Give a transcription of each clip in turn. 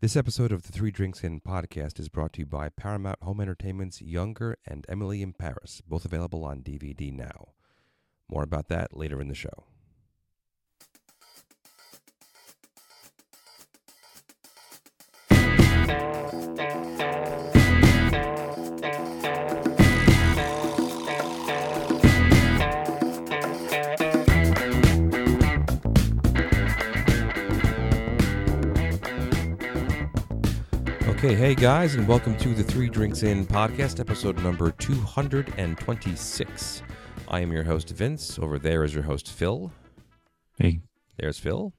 This episode of the Three Drinks In podcast is brought to you by Paramount Home Entertainment's Younger and Emily in Paris, both available on DVD now. More about that later in the show. Okay, hey guys, and welcome to the Three Drinks In podcast, episode number 226. I am your host, Vince. Over there is your host, Phil. Hey. There's Phil.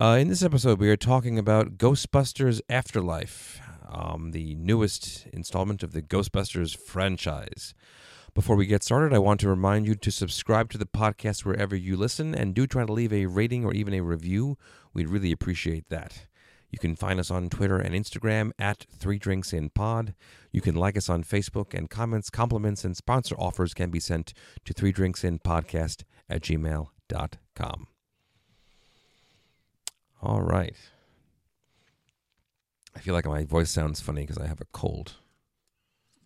Uh, in this episode, we are talking about Ghostbusters Afterlife, um, the newest installment of the Ghostbusters franchise. Before we get started, I want to remind you to subscribe to the podcast wherever you listen and do try to leave a rating or even a review. We'd really appreciate that. You can find us on Twitter and Instagram at Three Drinks in Pod. You can like us on Facebook, and comments, compliments, and sponsor offers can be sent to Three Drinks in Podcast at gmail.com. All right. I feel like my voice sounds funny because I have a cold.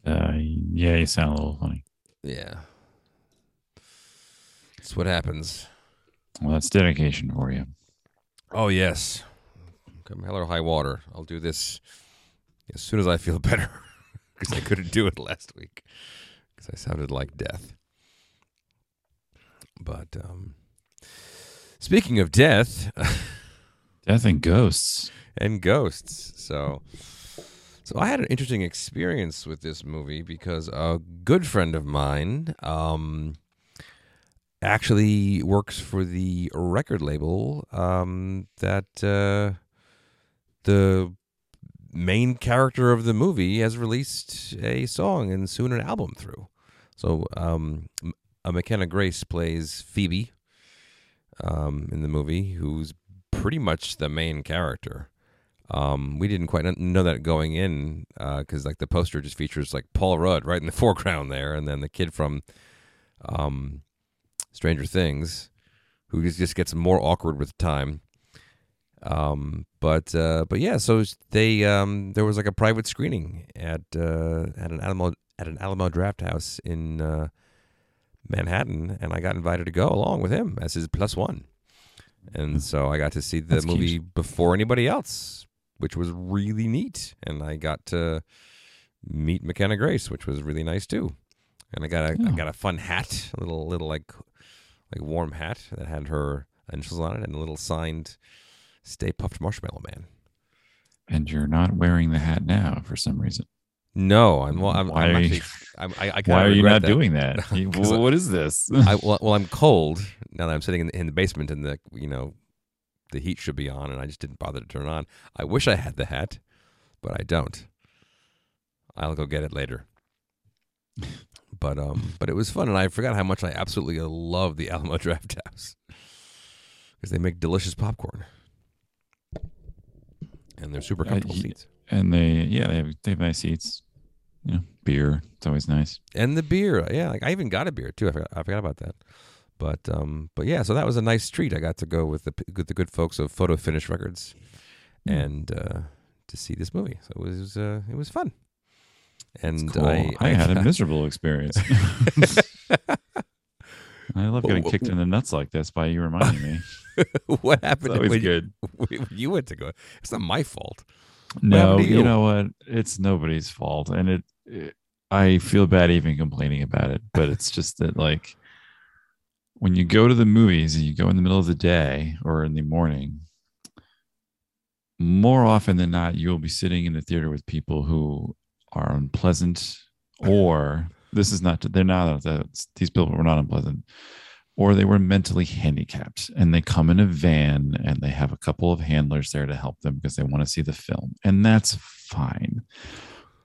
Uh, yeah, you sound a little funny. Yeah. That's what happens. Well, that's dedication for you. Oh, yes. Come hell or high water. I'll do this as soon as I feel better because I couldn't do it last week because I sounded like death. But um, speaking of death, Death and ghosts. and ghosts. So, so I had an interesting experience with this movie because a good friend of mine um, actually works for the record label um, that uh, the main character of the movie has released a song and soon an album through. So, um, McKenna Grace plays Phoebe um, in the movie, who's pretty much the main character. Um, we didn't quite know that going in because like the poster just features like Paul Rudd right in the foreground there, and then the kid from um, Stranger Things, who just, just gets more awkward with time. Um, but uh, but yeah, so they um, there was like a private screening at uh, at an Alamo at an Alamo Drafthouse in uh, Manhattan, and I got invited to go along with him as his plus one. And so I got to see the That's movie cute. before anybody else, which was really neat. And I got to meet McKenna Grace, which was really nice too. And I got a I got a fun hat, a little little like like warm hat that had her initials on it, and a little signed "Stay Puft Marshmallow Man." And you're not wearing the hat now for some reason. No, I'm well. I'm, Why I'm are you- actually. I'm, I, I Why are you not that. doing that? Well, what is this? I, well, well, I'm cold now that I'm sitting in the, in the basement and the you know the heat should be on, and I just didn't bother to turn it on. I wish I had the hat, but I don't. I'll go get it later. But um, but it was fun, and I forgot how much I absolutely love the Alamo Draft House because they make delicious popcorn, and they're super Uh, comfortable y- seats. and they, yeah, they have, they have nice seats. You know, beer. It's always nice. and the beer. Yeah, like I even got a beer too. I forgot, I forgot about that. But um, but yeah, so that was a nice treat. I got to go with the with the good folks of Photo Finish Records, Hmm. and uh, to see this movie. So it was uh, it was fun. And Cool. I, I, had a miserable experience. I love getting kicked in the nuts like this by you reminding me. what It's happened always when good. You, you went to go? It's not my fault. No, you? you? know what? It's nobody's fault, and it, it. I feel bad even complaining about it, but it's just that like when you go to the movies and you go in the middle of the day or in the morning, more often than not, you will be sitting in the theater with people who are unpleasant, oh, or this is not. They're not. These people were not unpleasant. Or they were mentally handicapped and they come in a van and they have a couple of handlers there to help them because they want to see the film. And that's fine.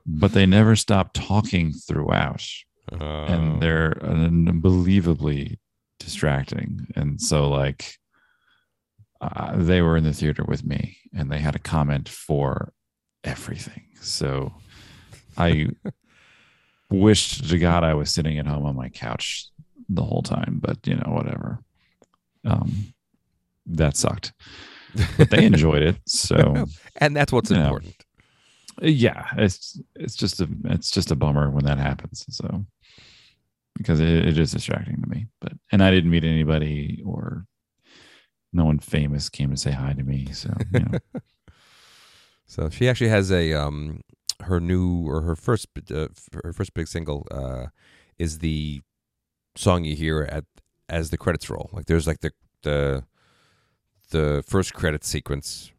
But they never stop talking throughout Oh. and they're unbelievably distracting. And so, like, uh, they were in the theater with me and they had a comment for everything. So I wished to God I was sitting at home on my couch the whole time, but you know, whatever. Um, that sucked. but they enjoyed it. So and that's what's You know. important. yeah, it's it's just a it's just a bummer when that happens. So because it, it is distracting to me. But and I didn't meet anybody or no one famous came to say hi to me. So you know, So she actually has a um her new or her first uh, her first big single uh is the song you hear at as the credits roll. Like there's like the the the first credit sequence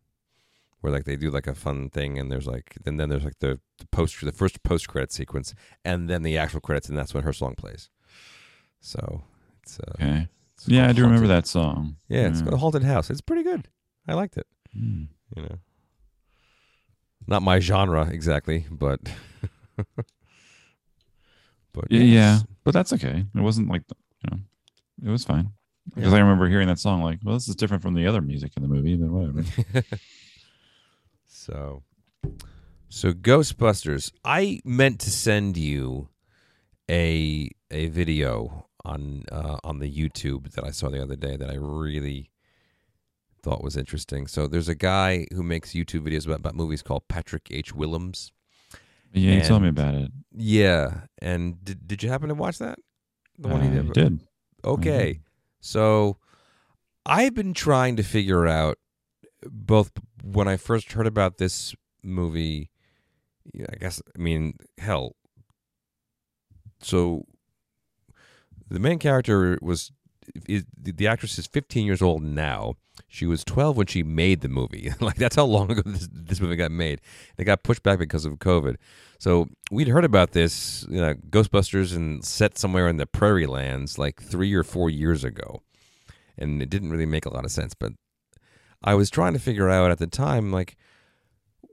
where like they do like a fun thing and there's like and then there's like the, the post the first post credit sequence and then the actual credits and that's when her song plays. So it's uh okay. it's Yeah, I do remember that song. Yeah, it's called Haunted House. It's pretty good. I liked it. Hmm. you know not my genre exactly but but Yeah, yes. yeah, but that's okay. It wasn't like you know, it was fine because Yeah. I remember hearing that song like, well, this is different from the other music in the movie, but whatever. so so ghostbusters i meant to send you a a video on uh, on the youtube that i saw the other day that i really thought was interesting so there's a guy who makes youtube videos about, about movies called patrick h willems Yeah, you told me about it. yeah and did, did you happen to watch that the one he uh, did did. Okay. Mm-hmm. So I've been trying to figure out both when I first heard about this movie, I guess, I mean, hell. So the main character was is, the actress is 15 years old now. She was 12 when she made the movie. like that's how long ago this, this movie got made. It got pushed back because of COVID. So we'd heard about this, you know, Ghostbusters and set somewhere in the prairie lands like three or four years ago. And it didn't really make a lot of sense. But I was trying to figure out at the time, like,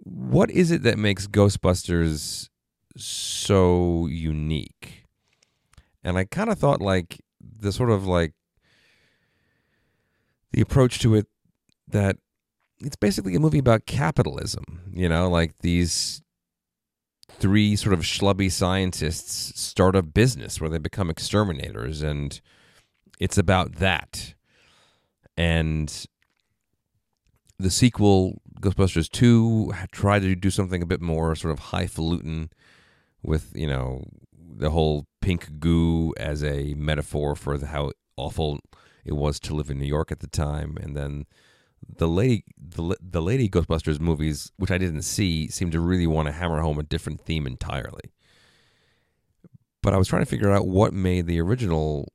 what is it that makes Ghostbusters so unique? And I kind of thought, like, the sort of like the approach to it that it's basically a movie about capitalism, you know, like these three sort of schlubby scientists start a business where they become exterminators and it's about that. And the sequel Ghostbusters 2 tried to do something a bit more sort of highfalutin with, you know, the whole pink goo as a metaphor for the, how awful it was to live in New York at the time and then the lady the, the lady ghostbusters movies which i didn't see seemed to really want to hammer home a different theme entirely. But i was trying to figure out what made the original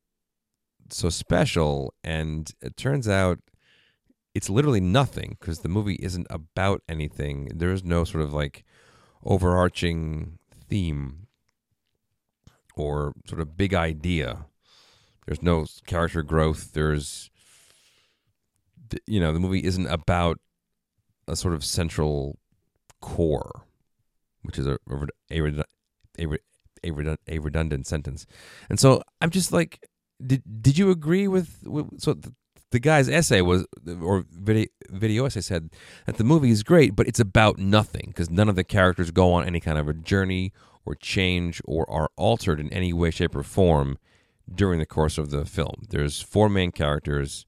so special and it turns out it's literally nothing because the movie isn't about anything. There is no sort of like overarching theme or sort of big idea there's no character growth. There's you know the movie isn't about a sort of central core which is a a, a, a, a, redundant sentence. And so i'm just like did did you agree with, with so the, the guy's essay was or video, video essay said that the movie is great but it's about nothing because none of the characters go on any kind of a journey or change or are altered in any way shape or form during the course of the film there's four main characters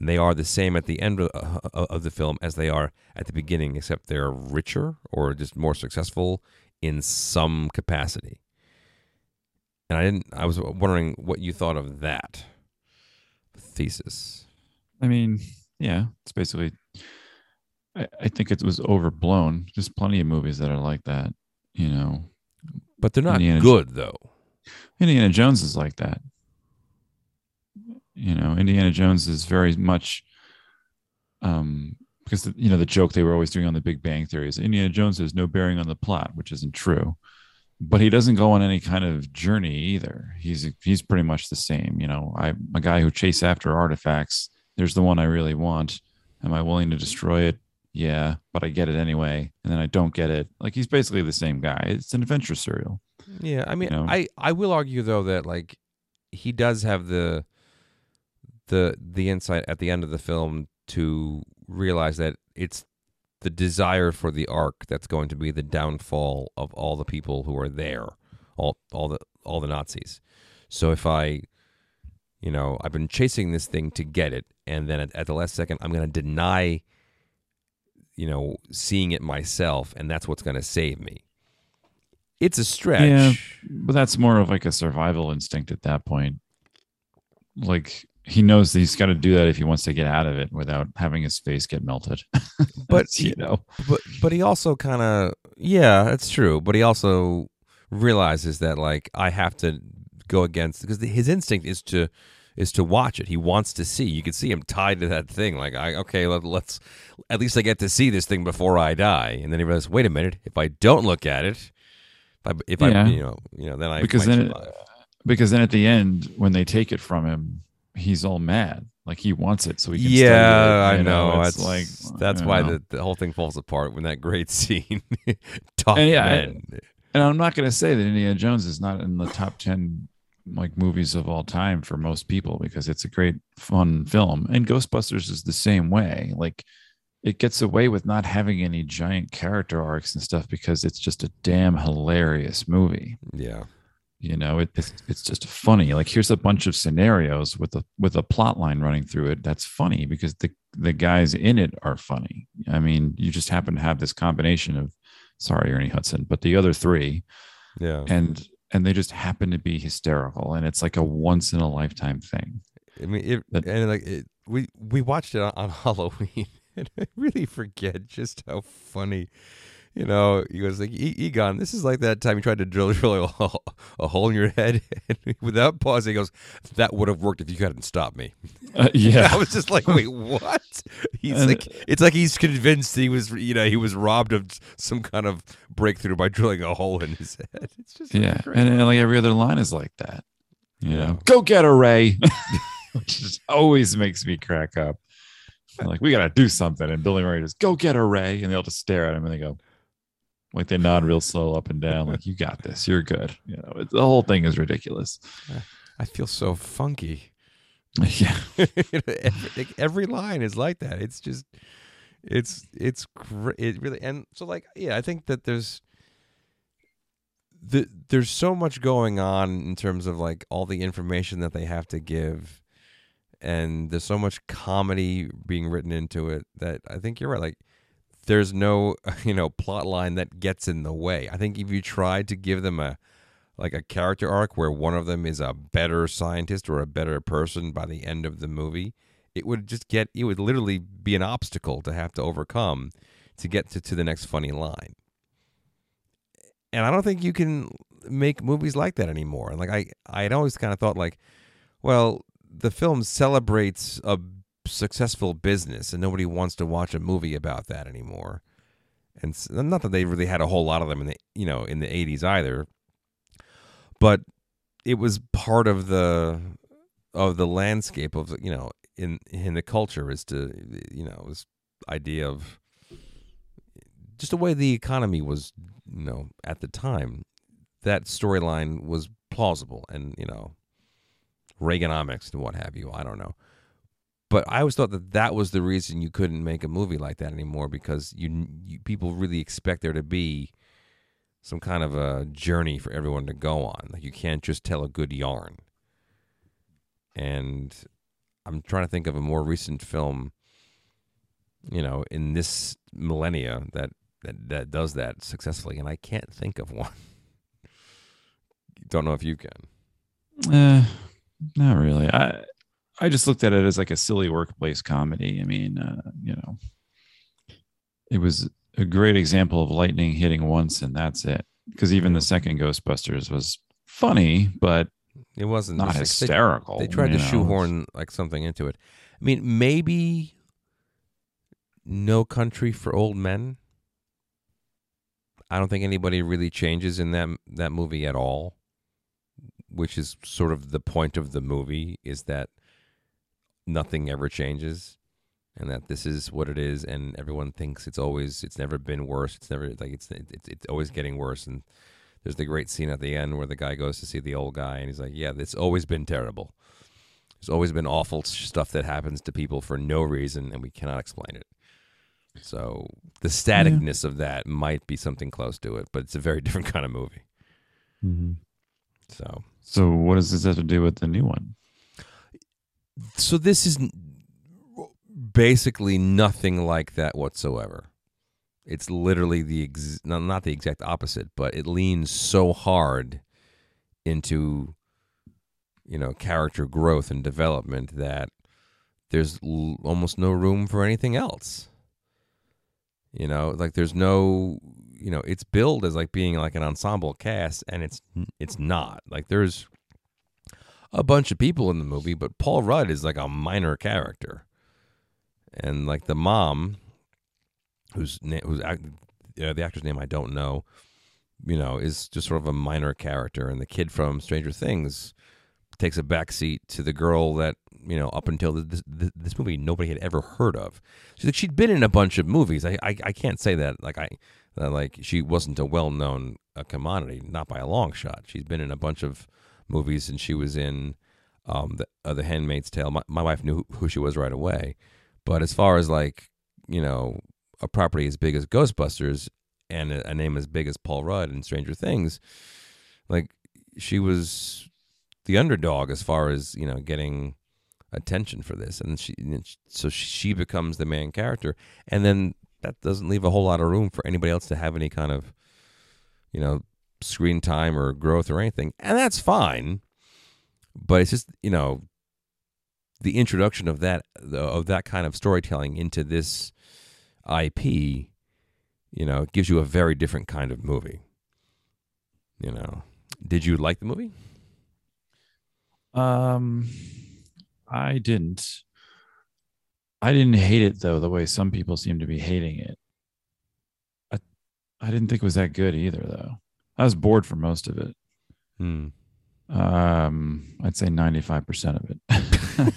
they are the same at the end of, uh, of the film as they are at the beginning, except they're richer or just more successful in some capacity. And I didn't. I was wondering what you thought of that thesis. I mean, yeah, it's basically. I, I think it was overblown. There's plenty of movies that are like that. You know, But they're not Indiana good, though. Indiana Jones is like that. You know, Indiana Jones is very much, um, because the, you know the joke they were always doing on The Big Bang Theory is Indiana Jones has no bearing on the plot, which isn't true. But he doesn't go on any kind of journey either. He's he's pretty much the same. You know, I'm a guy who chase after artifacts. There's the one I really want. Am I willing to destroy it? Yeah, but I get it anyway, and then I don't get it. Like he's basically the same guy. It's an adventure serial. Yeah, I mean, know? I I will argue though that like he does have the the the insight at the end of the film to realize that it's the desire for the arc that's going to be the downfall of all the people who are there, all all the all the Nazis. So if I you know, I've been chasing this thing to get it and then at, at the last second I'm going to deny you know, seeing it myself, and that's what's going to save me. It's a stretch. Yeah. But that's more of like a survival instinct at that point. Like he knows that he's got to do that if he wants to get out of it without having his face get melted. But you know, but but he also kind of yeah, that's true. But he also realizes that like I have to go against because his instinct is to is to watch it. He wants to see. You can see him tied to that thing. Like I okay, let, us at least I get to see this thing before I die. And then he realizes, wait a minute, if I don't look at it, if I if Yeah. I you know you know then I because then survive. because then at the end when they take it from him, he's all mad. Like he wants it so he can yeah, study I it, you know. It's That's like that's why know. the, the whole thing falls apart when that great scene. Tough And yeah, I-. And I'm not going to say that Indiana Jones is not in the top 10 like movies of all time for most people because it's a great fun film. And Ghostbusters is the same way. Like it gets away with not having any giant character arcs and stuff because it's just a damn hilarious movie. yeah. You know, it, it's it's just funny. Like here's a bunch of scenarios with a with a plot line running through it. That's funny because the the guys in it are funny. I mean, you just happen to have this combination of sorry, Ernie Hudson, but the other three Yeah. and and they just happen to be hysterical and it's like a once in a lifetime thing I mean, it, That- and like it, we we watched it on, on Halloween, and I really forget just how funny. You know, he goes like, "E- "Egon, this is like that time you tried to drill drill a, a hole in your head, and without pausing, he goes, "That would have worked if you hadn't stopped me." Uh, I was just like, "Wait, what?" He's And- like, it's like he's convinced he was, you know, he was robbed of some kind of breakthrough by drilling a hole in his head. It's just yeah great. and, and like every other line is like that you Yeah. know go get her ray which just always makes me crack up like we gotta do something and billy murray just go get her ray and they'll just stare at him and they go like they nod real slow up and down like you got this you're good you know it, the whole thing is ridiculous I feel so funky. yeah every, like, every line is like that. It's just, it's it's great. It really and so like yeah, I think that there's the there's so much going on in terms of like all the information that they have to give, and there's so much comedy being written into it that I think you're right. Like there's no you know plot line that gets in the way. I think if you tried to give them a like a character arc where one of them is a better scientist or a better person by the end of the movie, it would just get it would literally be an obstacle to have to overcome to get to, to the next funny line. And I don't think you can make movies like that anymore. And like I I'd always kind of thought like, well, the film celebrates a successful business and nobody wants to watch a movie about that anymore. And not that they really had a whole lot of them in the you know in the 80s either but it was part of the of the landscape of you know in in the culture is to you know this idea of just the way the economy was you know at the time that storyline was plausible and you know reaganomics and what have you i don't know but i always thought that that was the reason you couldn't make a movie like that anymore because you, you people really expect there to be some kind of a journey for everyone to go on. Like you can't just tell a good yarn. And I'm trying to think of a more recent film, you know, in this millennia that that, that does that successfully, and I can't think of one. Don't know if you can. Eh, not really. I I just looked at it as like a silly workplace comedy. I mean, uh, you know, it was a great example of lightning hitting once and that's it. Because even the second Ghostbusters was funny, but It wasn't not like- they- hysterical. They tried to know. shoehorn like something into it. I mean, maybe No Country for Old Men. I don't think anybody really changes in that that movie at all, which is sort of the point of the movie is that nothing ever changes and that this is what it is and everyone thinks it's always it's never been worse. It's never like it's it's it's always getting worse and there's the great scene at the end where the guy goes to see the old guy and he's like, "Yeah, it's always been terrible. There's always been awful stuff that happens to people for no reason, and we cannot explain it." So the staticness of that might be something close to it, but it's a very different kind of movie. Mhm. So, So what does this have to do with the new one? so this is basically nothing like that whatsoever. it's literally the ex- no, not the exact opposite, but it leans so hard into you know character growth and development that there's l- almost no room for anything else. You know, like there's no, you know, it's billed as like being like an ensemble cast, and it's it's not. Like there's a bunch of people in the movie, but Paul Rudd is like a minor character, and like the mom, whose na- who's uh, the actor's name I don't know, you know, is just sort of a minor character, and the kid from Stranger Things takes a backseat to the girl that you know up until this, this, this movie nobody had ever heard of. She's like she'd been in a bunch of movies. I I, I can't say that like I like she wasn't a well known uh, commodity, not by a long shot. She's been in a bunch of movies, and she was in um the uh, the Handmaid's Tale. My my wife knew who she was right away, but as far as like you know a property as big as Ghostbusters and a, a name as big as Paul Rudd and Stranger Things, like she was the underdog as far as you know getting attention for this, and she so she becomes the main character, and then that doesn't leave a whole lot of room for anybody else to have any kind of you know screen time or growth or anything, and that's fine. But it's just you know the introduction of that of that kind of storytelling into this IP, you know, gives you a very different kind of movie. You know, did you like the movie? Um, I didn't. I didn't hate it though, the way some people seem to be hating it. I, I didn't think it was that good either, though. I was bored for most of it. Hmm. Um, I'd say ninety-five percent of it.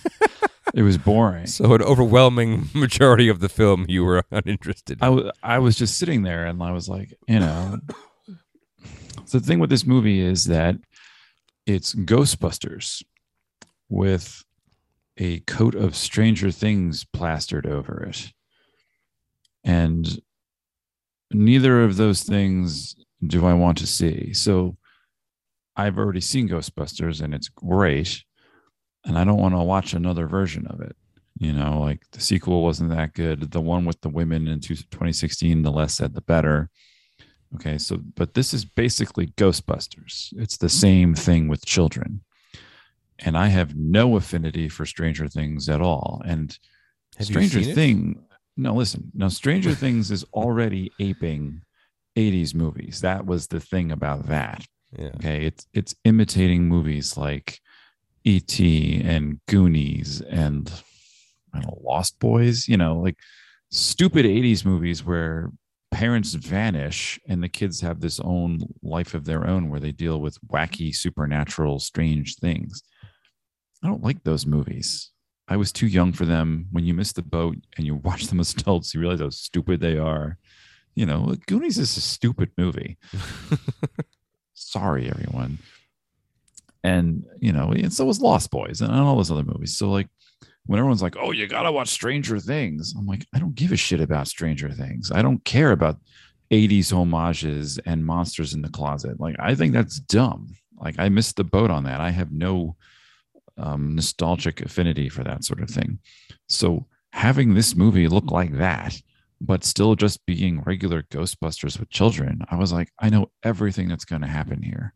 it was boring. So, an overwhelming majority of the film you were uninterested. I, w- I was just sitting there and I was like, you know, so the thing with this movie is that it's Ghostbusters with a coat of Stranger Things plastered over it. And neither of those things do I want to see. So I've already seen Ghostbusters and it's great. And I don't want to watch another version of it. You know, like the sequel wasn't that good. The one with the women in 2016, the less said, the better. Okay, so but this is basically Ghostbusters. It's the same thing with children. And I have no affinity for Stranger Things at all. And Have Stranger? Thing, no, listen. Now Stranger Things is already aping 80s movies. That was the thing about that. Yeah. Okay, it's it's imitating movies like E.T. and Goonies and I don't know, Lost Boys, you know, like stupid 80s movies where parents vanish and the kids have this own life of their own where they deal with wacky, supernatural, strange things. I don't like those movies. I was too young for them. When you miss the boat and you watch them as adults, you realize how stupid they are. You know, Goonies is a stupid movie. Sorry, everyone. And you know, and so was Lost Boys and all those other movies. So like when everyone's like, "Oh, you gotta watch Stranger Things," I'm like, I don't give a shit about Stranger Things. I don't care about 80s homages and monsters in the closet. Like, I think that's dumb. Like, I missed the boat on that. I have no um, nostalgic affinity for that sort of thing. So having this movie look like that, but still just being regular Ghostbusters with children, I was like, I know everything that's going to happen here.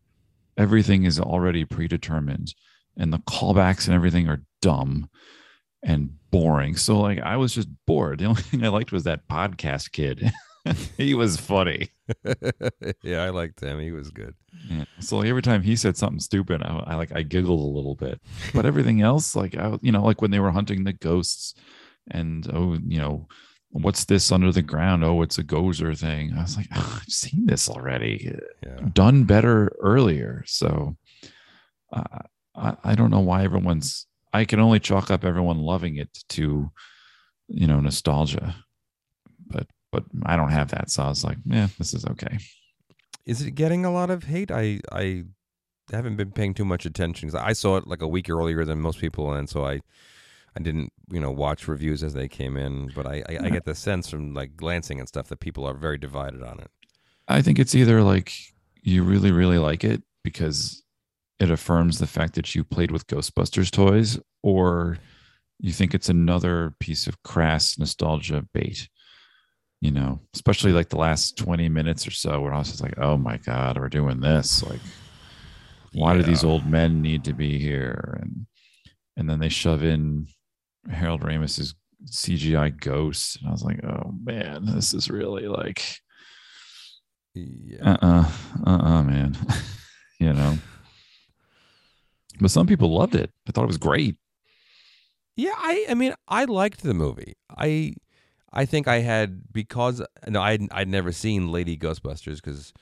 Everything is already predetermined, and the callbacks and everything are dumb and boring. So like I was just bored. The only thing I liked was that podcast kid. he was funny. yeah, I liked him. He was good. Yeah. So like every time he said something stupid, I, I like I giggled a little bit. But everything else, like I, you know, like when they were hunting the ghosts, and oh, you know, what's this under the ground? Oh, it's a gozer thing. I was like, oh, I've seen this already. Yeah. Done better earlier. So uh, I, I don't know why everyone's. I can only chalk up everyone loving it to, you know, nostalgia. But I don't have that, so I was like, yeah, this is okay. Is it getting a lot of hate? I I haven't been paying too much attention 'cause I saw it like a week earlier than most people, and so I I didn't you know watch reviews as they came in. But I I, I get the sense from like glancing and stuff that people are very divided on it. I think it's either like you really, really like it because it affirms the fact that you played with Ghostbusters toys, or you think it's another piece of crass nostalgia bait. You know, especially like the last 20 minutes or so where I was just like, oh my God, we're doing this. Like, why do these old men need to be here? And and then they shove in Harold Ramis's CGI ghost. And I was like, oh man, this is really like Yeah. uh-uh, uh-uh, man. you know. But some people loved it. I thought it was great. Yeah, I I mean, I liked the movie. I I think I had because no, I I'd never seen Lady Ghostbusters because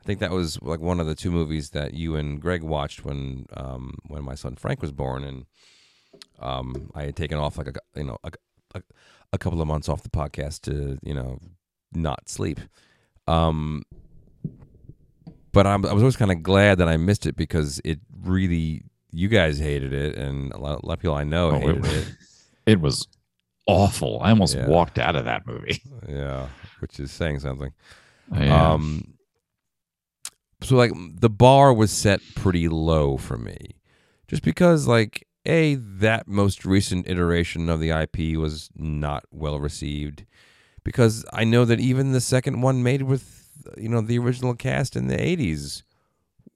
I think that was like one of the two movies that you and Greg watched when um when my son Frank was born, and um I had taken off like a you know a, a, a couple of months off the podcast to you know not sleep. Um, but I'm, I was always kind of glad that I missed it because it really you guys hated it, and a lot, a lot of people I know Oh, it hated was- it. It was awful. I almost Yeah. walked out of that movie. Yeah, which is saying something. Yeah. Um, so like the bar was set pretty low for me, just because like a that most recent iteration of the IP was not well received, because I know that even the second one made with you know the original cast in the '80s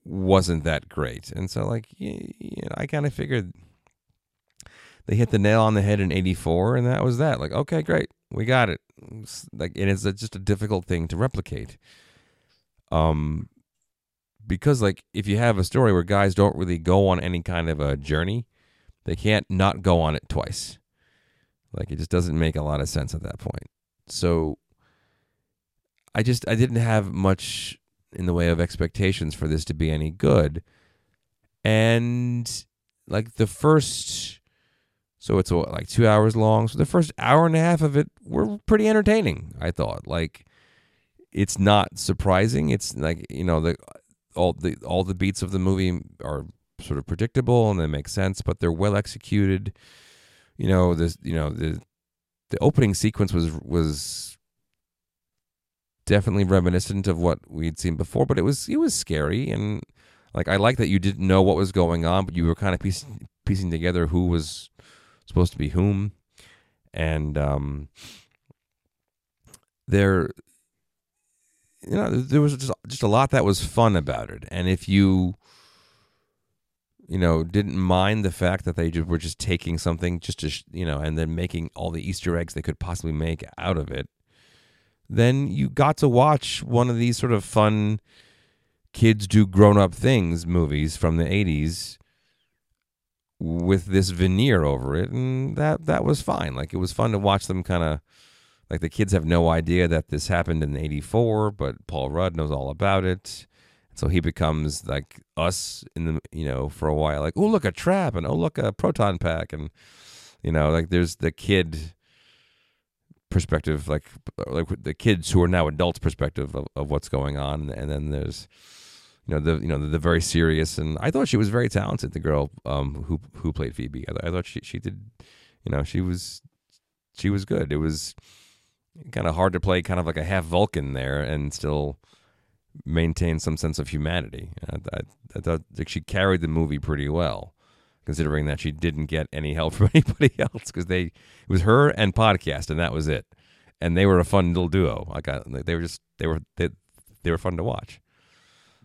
wasn't that great, and so like y- you know, I kind of figured they hit the nail on the head in '84, and that was that. Like, okay, great, we got it. Like, and it's a, just a difficult thing to replicate. Um, because like if you have a story where guys don't really go on any kind of a journey, they can't not go on it twice. Like it just doesn't make a lot of sense at that point. So I just I didn't have much in the way of expectations for this to be any good. And like the first so it's what, like 2 hours long. So the first hour and a half of it were pretty entertaining, I thought. Like it's not surprising. It's like, you know, the all the all the beats of the movie are sort of predictable and they make sense, but they're well executed. You know, this you know, the the opening sequence was was definitely reminiscent of what we'd seen before, but it was it was scary and like I like that you didn't know what was going on, but you were kind of piecing piecing together who was supposed to be whom, and um, there, you know, there was just just a lot that was fun about it, and if you you know, didn't mind the fact that they were just taking something just to, you know, and then making all the Easter eggs they could possibly make out of it, then you got to watch one of these sort of fun kids do grown up things movies from the 80s with this veneer over it and that that was fine. Like it was fun to watch them kind of like the kids have no idea that this happened in 84 but Paul Rudd knows all about it. So he becomes like us in the you know for a while like oh look a trap and oh look a proton pack and you know like there's the kid perspective like like the kids who are now adults perspective of, of what's going on and then there's you know the you know the, the very serious and I thought she was very talented the girl um who who played Phoebe. I, th- I thought she she did you know she was she was good. It was kind of hard to play kind of like a half Vulcan there and still maintain some sense of humanity. I, I, I thought like she carried the movie pretty well considering that she didn't get any help from anybody else because they it was her and podcast and that was it. And they were a fun little duo. Like I, they were just they were they, they were fun to watch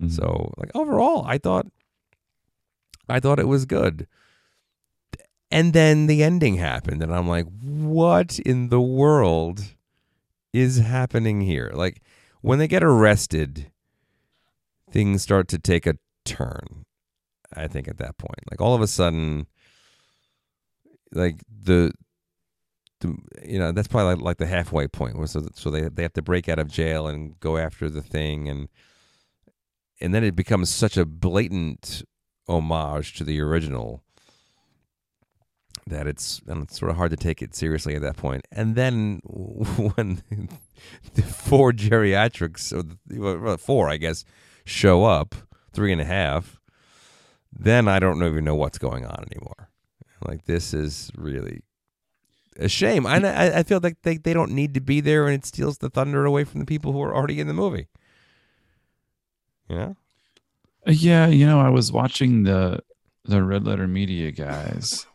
Mhm. so like overall, I thought I thought it was good. And then the ending happened and I'm like, what in the world is happening here? Like when they get arrested, things start to take a turn. I think at that point. Like all of a sudden like the the, you know that's probably like, like the halfway point so, so they they have to break out of jail and go after the thing and and then it becomes such a blatant homage to the original that it's and it's sort of hard to take it seriously at that point. And then when the four geriatrics, or four, I guess, show up, three and a half, then I don't even know what's going on anymore. Like this is really a shame. I I, I feel like they, they don't need to be there, and it steals the thunder away from the people who are already in the movie. Yeah. Uh, Yeah, you know, I was watching the the Red Letter Media guys,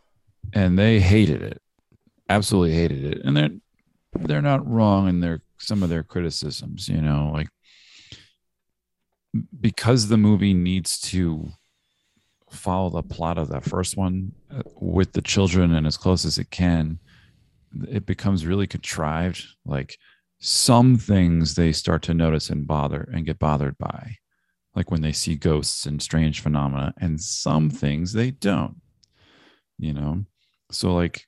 and they hated it, absolutely hated it, and they're they're not wrong in their some of their criticisms, you know, like because the movie needs to follow the plot of that first one uh, with the children and as close as it can, it becomes really contrived. Like some things they start to notice and bother and get bothered by, like when they see ghosts and strange phenomena, and some things they don't, you know? So, like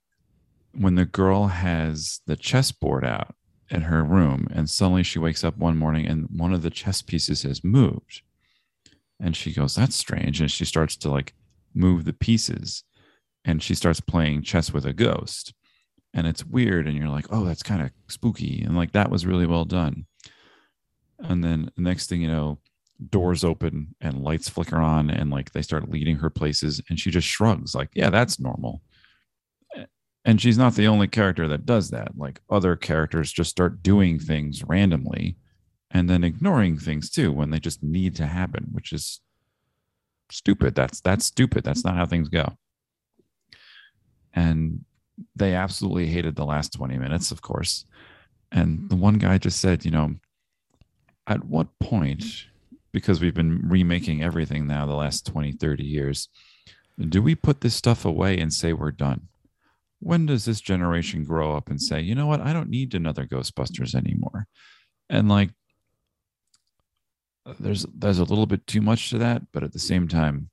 when the girl has the chessboard out in her room and suddenly she wakes up one morning and one of the chess pieces has moved and she goes that's strange and she starts to like move the pieces and she starts playing chess with a ghost and it's weird and you're like oh that's kind of spooky and like that was really well done and then the next thing you know doors open and lights flicker on and like they start leading her places and she just shrugs like yeah that's normal. And she's not the only character that does that. Like other characters just start doing things randomly and then ignoring things too when they just need to happen which is stupid. That's that's stupid. That's not how things go. And they absolutely hated the last 20 minutes of course. And the one guy just said you know at what point because we've been remaking everything now the last 20 30 years do we put this stuff away and say we're done when does this generation grow up and say, you know what, I don't need another Ghostbusters anymore? And like, there's there's a little bit too much to that, but at the same time,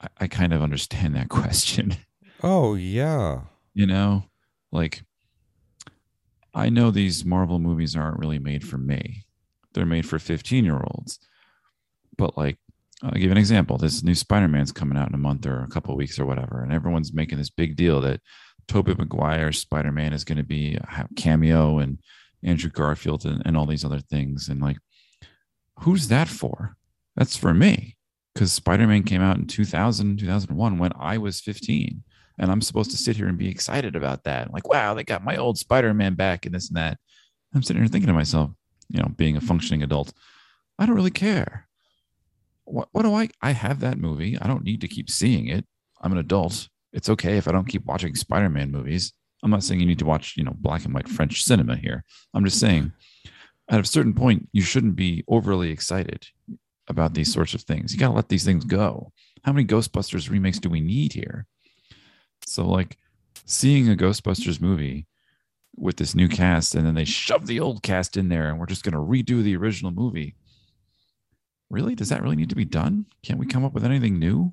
I, I kind of understand that question. Oh yeah, you know, like I know these Marvel movies aren't really made for me; they're made for 15 year olds. But like, I'll give an example. This new Spider Man's coming out in a month or a couple weeks or whatever, and everyone's making this big deal that Tobey Maguire Spider Man is going to be a cameo and Andrew Garfield and, and all these other things. And like, who's that for? That's for me because Spider Man came out in 2000, 2001 when I was 15. And I'm supposed to sit here and be excited about that. Like, wow, they got my old Spider Man back and this and that. I'm sitting here thinking to myself, you know, being a functioning adult, I don't really care. What, what do I? I have that movie. I don't need to keep seeing it. I'm an adult it's okay if I don't keep watching Spider-Man movies. I'm not saying you need to watch, you know, black and white French cinema here. I'm just saying at a certain point, you shouldn't be overly excited about these sorts of things. You got to let these things go. How many Ghostbusters remakes do we need here? So, like, seeing a Ghostbusters movie with this new cast and then they shove the old cast in there and we're just going to redo the original movie. Really? Does that really need to be done? Can't we hmm. come up with anything new?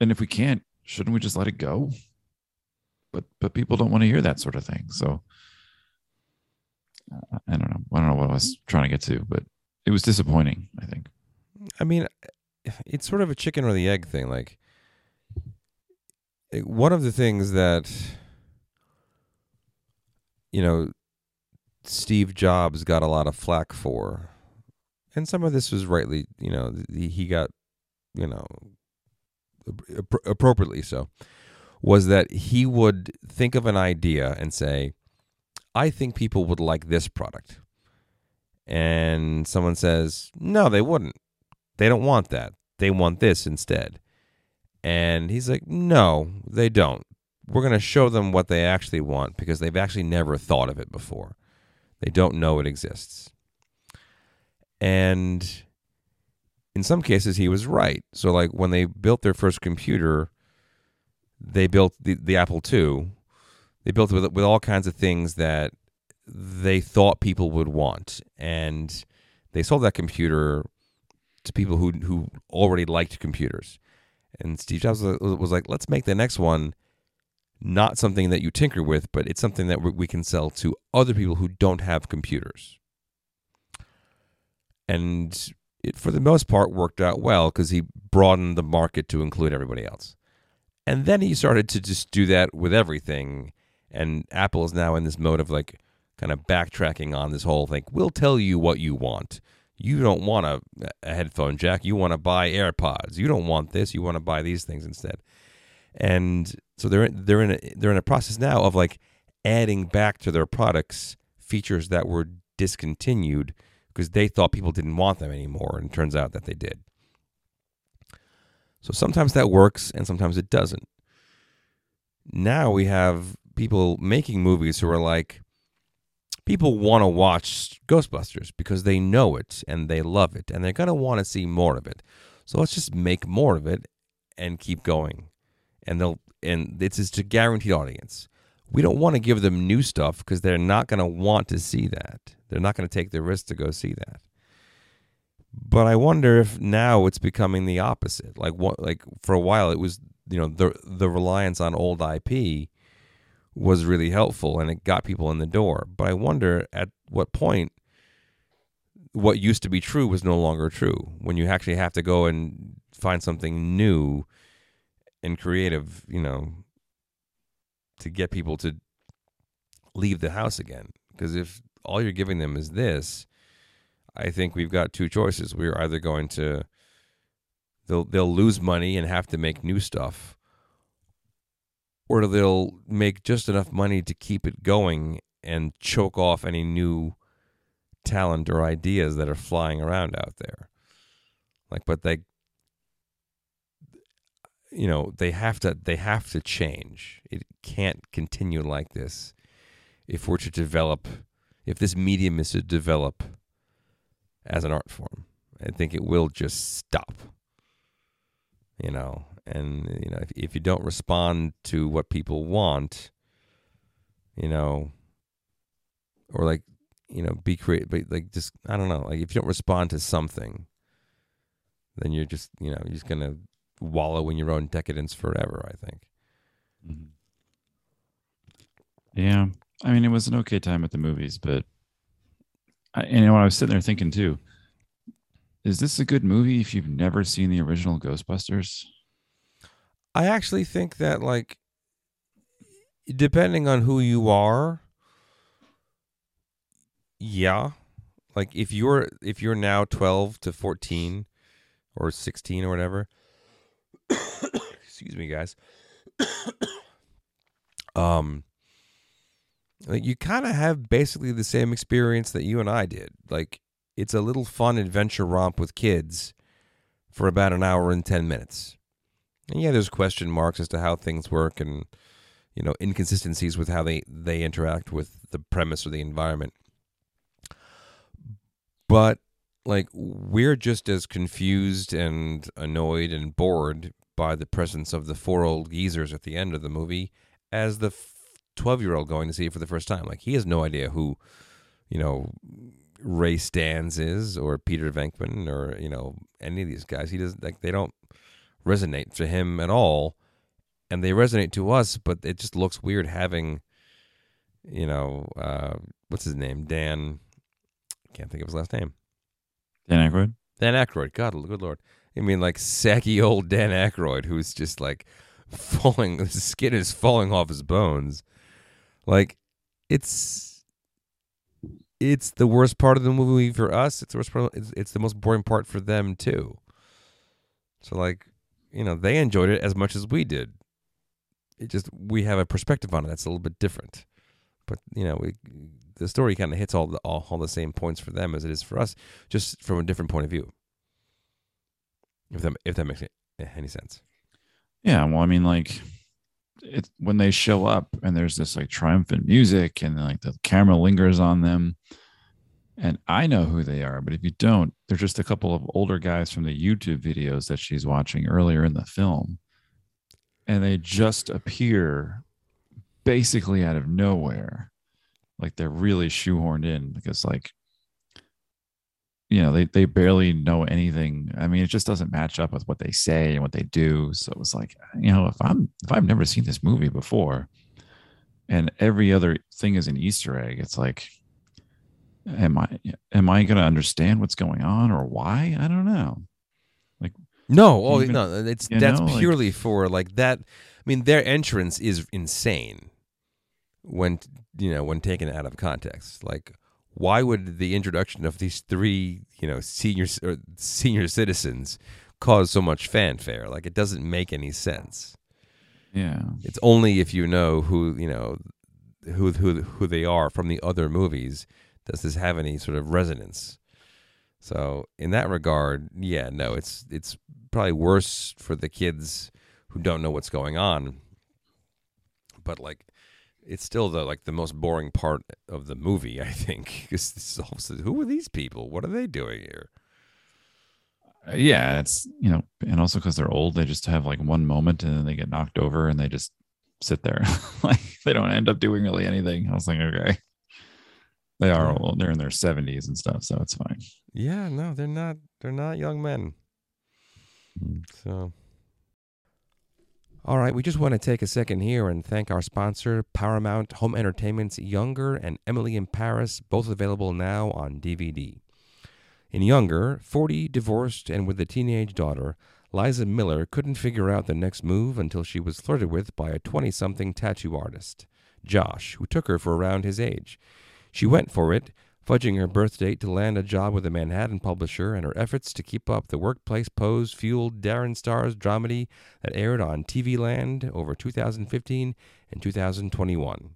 And if we can't, shouldn't we just let it go? But but people don't want to hear that sort of thing. So I don't know. I don't know what I was trying to get to, but it was disappointing. I think. I mean, it's sort of a chicken or the egg thing. Like one of the things that you know Steve Jobs got a lot of flack for, and some of this was rightly, you know, he got, you know, appropriately so, was that he would think of an idea and say, I think people would like this product. And someone says, no, they wouldn't. They don't want that. They want this instead. And he's like, no, they don't. We're going to show them what they actually want because they've actually never thought of it before. They don't know it exists. And in some cases he was right. So like when they built their first computer, they built the, the Apple II. They built it with with all kinds of things that they thought people would want, and they sold that computer to people who who already liked computers. And Steve Jobs was like, "Let's make the next one not something that you tinker with, but it's something that we can sell to other people who don't have computers." And it for the most part worked out well because he broadened the market to include everybody else. And then he started to just do that with everything. And Apple is now in this mode of like kind of backtracking on this whole thing. We'll tell you what you want. You don't want a, a headphone jack. You want to buy AirPods. You don't want this. You want to buy these things instead. And so they're they're in a, they're in a process now of like adding back to their products features that were discontinued because they thought people didn't want them anymore, and it turns out that they did. So sometimes that works, and sometimes it doesn't. Now we have people making movies who are like, people want to watch Ghostbusters because they know it and they love it and they're going to want to see more of it. So let's just make more of it and keep going. And they'll and this is a guaranteed audience. We don't want to give them new stuff because they're not going to want to see that. They're not going to take the risk to go see that. But I wonder if now it's becoming the opposite. Like what like for a while it was, you know, the the reliance on old IP was really helpful and it got people in the door. But I wonder at what point what used to be true was no longer true when you actually have to go and find something new and creative, you know, to get people to leave the house again. Because if all you're giving them is this, I think we've got two choices. We're either going to they'll they'll lose money and have to make new stuff, or they'll make just enough money to keep it going and choke off any new talent or ideas that are flying around out there. Like, but they, you know, they have to they have to change. It can't continue like this if we're to develop, if this medium is to develop as an art form. I think it will just stop. You know, and you know, if, if you don't respond to what people want, you know, or like, you know, be creative, but like just I don't know, like if you don't respond to something, then you're just you know you're just gonna wallow in your own decadence forever. I think. Mm-hmm. Yeah, I mean, it was an okay time at the movies, but I, and you know, I was sitting there thinking too, is this a good movie if you've never seen the original Ghostbusters? I actually think that like depending on who you are, yeah. Like if you're if you're now 12 to 14 or 16 or whatever. excuse me guys. um like you kind of have basically the same experience that you and I did. Like it's a little fun adventure romp with kids for about an hour and 10 minutes. And yeah, there's question marks as to how things work and you know, inconsistencies with how they they interact with the premise or the environment. But like we're just as confused and annoyed and bored by the presence of the four old geezers at the end of the movie as the 12 year old going to see it for the first time. Like he has no idea who, you know, Ray Stantz is or Peter Venkman or, you know, any of these guys. He doesn't like they don't resonate to him at all. And they resonate to us, but it just looks weird having, you know, uh, what's his name? Dan can't think of his last name. Dan Aykroyd? Dan Aykroyd. God, good lord. I mean, like saggy old Dan Aykroyd, who's just like falling. His skin is falling off his bones. Like, it's it's the worst part of the movie for us. It's the worst part. It's, it's the most boring part for them too. So, like, you know, they enjoyed it as much as we did. It just we have a perspective on it that's a little bit different. But you know, we the story kind of hits all the all, all the same points for them as it is for us, just from a different point of view. If that if that makes eh, any sense. Yeah, well, I mean, like, it when they show up and there's this like triumphant music and like the camera lingers on them, and I know who they are, but if you don't, they're just a couple of older guys from the YouTube videos that she's watching earlier in the film, and they just appear basically out of nowhere. Like they're really shoehorned in because like you know they, they barely know anything. I mean it just doesn't match up with what they say and what they do. So it was like you know if i'm if i've never seen this movie before and every other thing is an easter egg it's like am i am i going to understand what's going on or why? I don't know. Like no oh even- no uh, it's that's know, like- purely for like that i mean their entrance is insane when you know when taken out of context. Like why would the introduction of these three you know senior or senior citizens cause so much fanfare? Like it doesn't make any sense. Yeah. It's only if you know who you know who who who they are from the other movies does this have any sort of resonance. So in that regard yeah no it's it's probably worse for the kids who don't know what's going on. But like it's still the like the most boring part of the movie. I think 'Cause this is also- who are these people? What are they doing here? Uh, yeah, it's you know, and also because they're old, they just have like one moment and then they get knocked over and they just sit there. like they don't end up doing really anything. I was like, okay, they are old; they're in their seventies and stuff, so it's fine. Yeah, no, they're not. They're not young men. Mm. So, all right, we just want to take a second here and thank our sponsor, Paramount Home Entertainment's Younger and Emily in Paris, both available now on DVD. In Younger, 40, divorced, and with a teenage daughter, Liza Miller couldn't figure out the next move until she was flirted with by a 20 something tattoo artist, Josh, who took her for around his age. She went for it, fudging her birth date to land a job with a Manhattan publisher, and her efforts to keep up the workplace pose fueled Darren Star's dramedy that aired on TV Land over 2015 and 2021.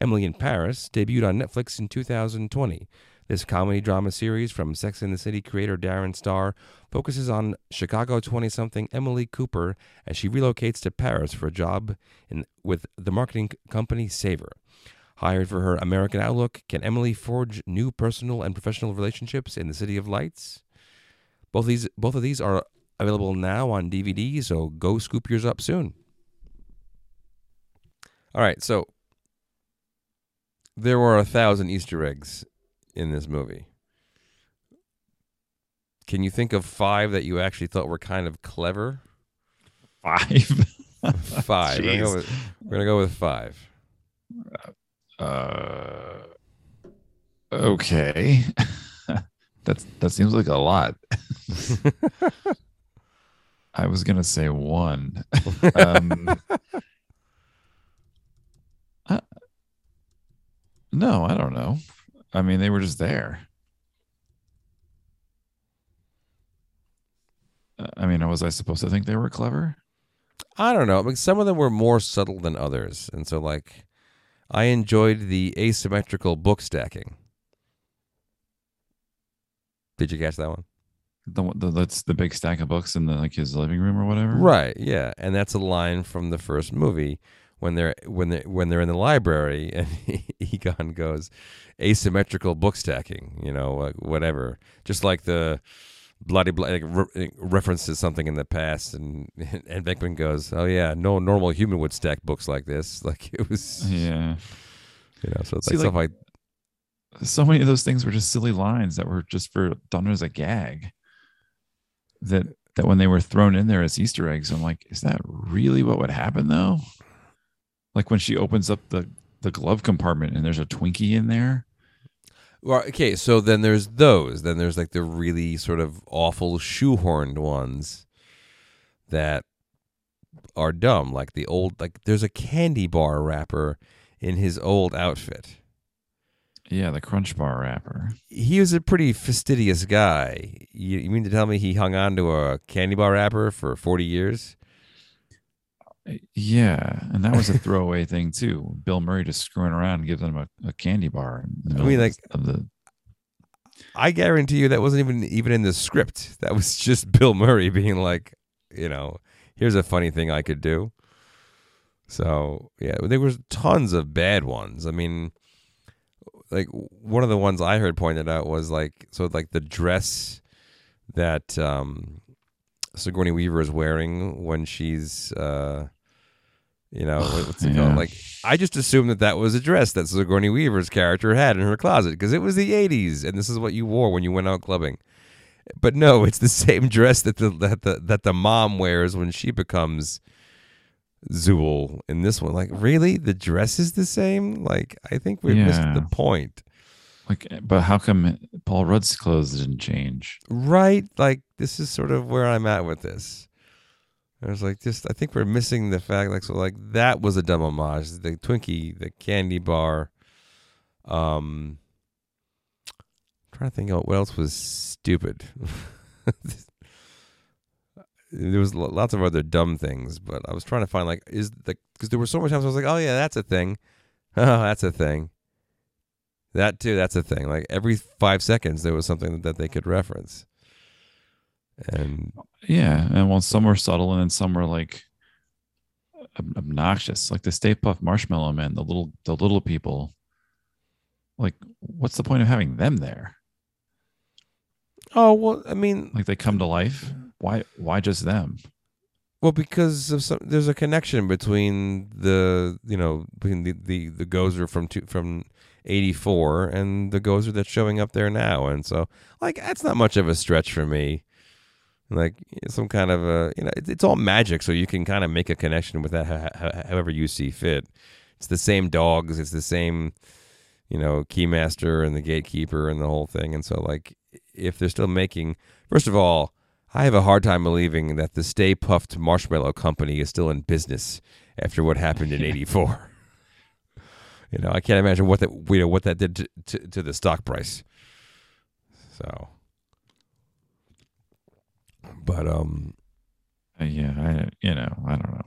Emily in Paris debuted on Netflix in 2020. This comedy drama series from Sex and the City creator Darren Star focuses on Chicago 20 something Emily Cooper as she relocates to Paris for a job in, with the marketing company Savoir. Hired for her American outlook, can Emily forge new personal and professional relationships in the City of Lights? Both these both of these are available now on DVD, so go scoop yours up soon. All right, so there were a thousand Easter eggs in this movie. Can you think of five that you actually thought were kind of clever? Five. Five. We're gonna, go with, we're gonna go with five. Uh, Uh, okay. That's that seems like a lot. I was gonna say one. Um, uh, no, I don't know. I mean, they were just there. Uh, I mean, was I supposed to think they were clever? I don't know. I mean, some of them were more subtle than others, and so like, I enjoyed the asymmetrical book stacking. Did you catch that one? The, the that's the big stack of books in the like his living room or whatever. Right. Yeah, and that's a line from the first movie when they're when they when they're in the library and Egon goes asymmetrical book stacking. You know, whatever. Just like the bloody blah, like re- references something in the past, and and Venkman goes, "Oh yeah, no normal human would stack books like this." Like it was, Yeah. you know. So it's See, like stuff like so many of those things were just silly lines that were just for done as a gag that that when they were thrown in there as easter eggs i'm like is that really what would happen though like when she opens up the the glove compartment and there's a twinkie in there Well, okay, so then there's those. Then there's like the really sort of awful shoehorned ones that are dumb. Like the old, like there's a candy bar wrapper in his old outfit. yeah the crunch bar wrapper He was a pretty fastidious guy. You, you mean to tell me he hung on to a candy bar wrapper for 40 years? Yeah and that was a throwaway thing too bill murray just screwing around and giving him a, a candy bar I mean, like- of the I guarantee you that wasn't even even in the script. That was just Bill Murray being like, you know, here's a funny thing I could do. So yeah, there was tons of bad ones. I mean, like one of the ones I heard pointed out was like, so like the dress that um, Sigourney Weaver is wearing when she's, uh, you know, what's it Yeah. called? Like, I just assumed that that was a dress that Sigourney Weaver's character had in her closet because it was the '80s and this is what you wore when you went out clubbing. But no, it's the same dress that the that the that the mom wears when she becomes Zuul in this one. Like, really, the dress is the same? Like, I think we missed the point, like but how come paul rudd's clothes didn't change right? Like, this is sort of where I'm at with this. I was like, just I think we're missing the fact, like, so like that was a dumb homage. The Twinkie, the candy bar. Um, trying to think what else was stupid. there was lots of other dumb things, but I was trying to find like is the because there were so many times I was like, oh yeah, that's a thing. Oh, that's a thing. That too, that's a thing. Like every five seconds, there was something that they could reference. And Yeah, and well, some were subtle, and then some were like ob- obnoxious. Like the Stay Puft Marshmallow Man, the little the little people. Like, what's the point of having them there? Oh well, I mean, Like they come to life. Why why just them? well because of some, there's a connection between the you know between the the, the Gozer from two, from '84 and the Gozer that's showing up there now, and so like that's not much of a stretch for me. Like some kind of a you know it's, all magic, so you can kind of make a connection with that ho- ho- however you see fit. It's the same dogs, it's the same you know keymaster and the gatekeeper and the whole thing, and so like if they're still making first of all I have a hard time believing that the Stay Puft Marshmallow Company is still in business after what happened in '84. You know, I can't imagine what that you know what that did to, to, to the stock price. So, but um, Uh, yeah, I you know I don't know.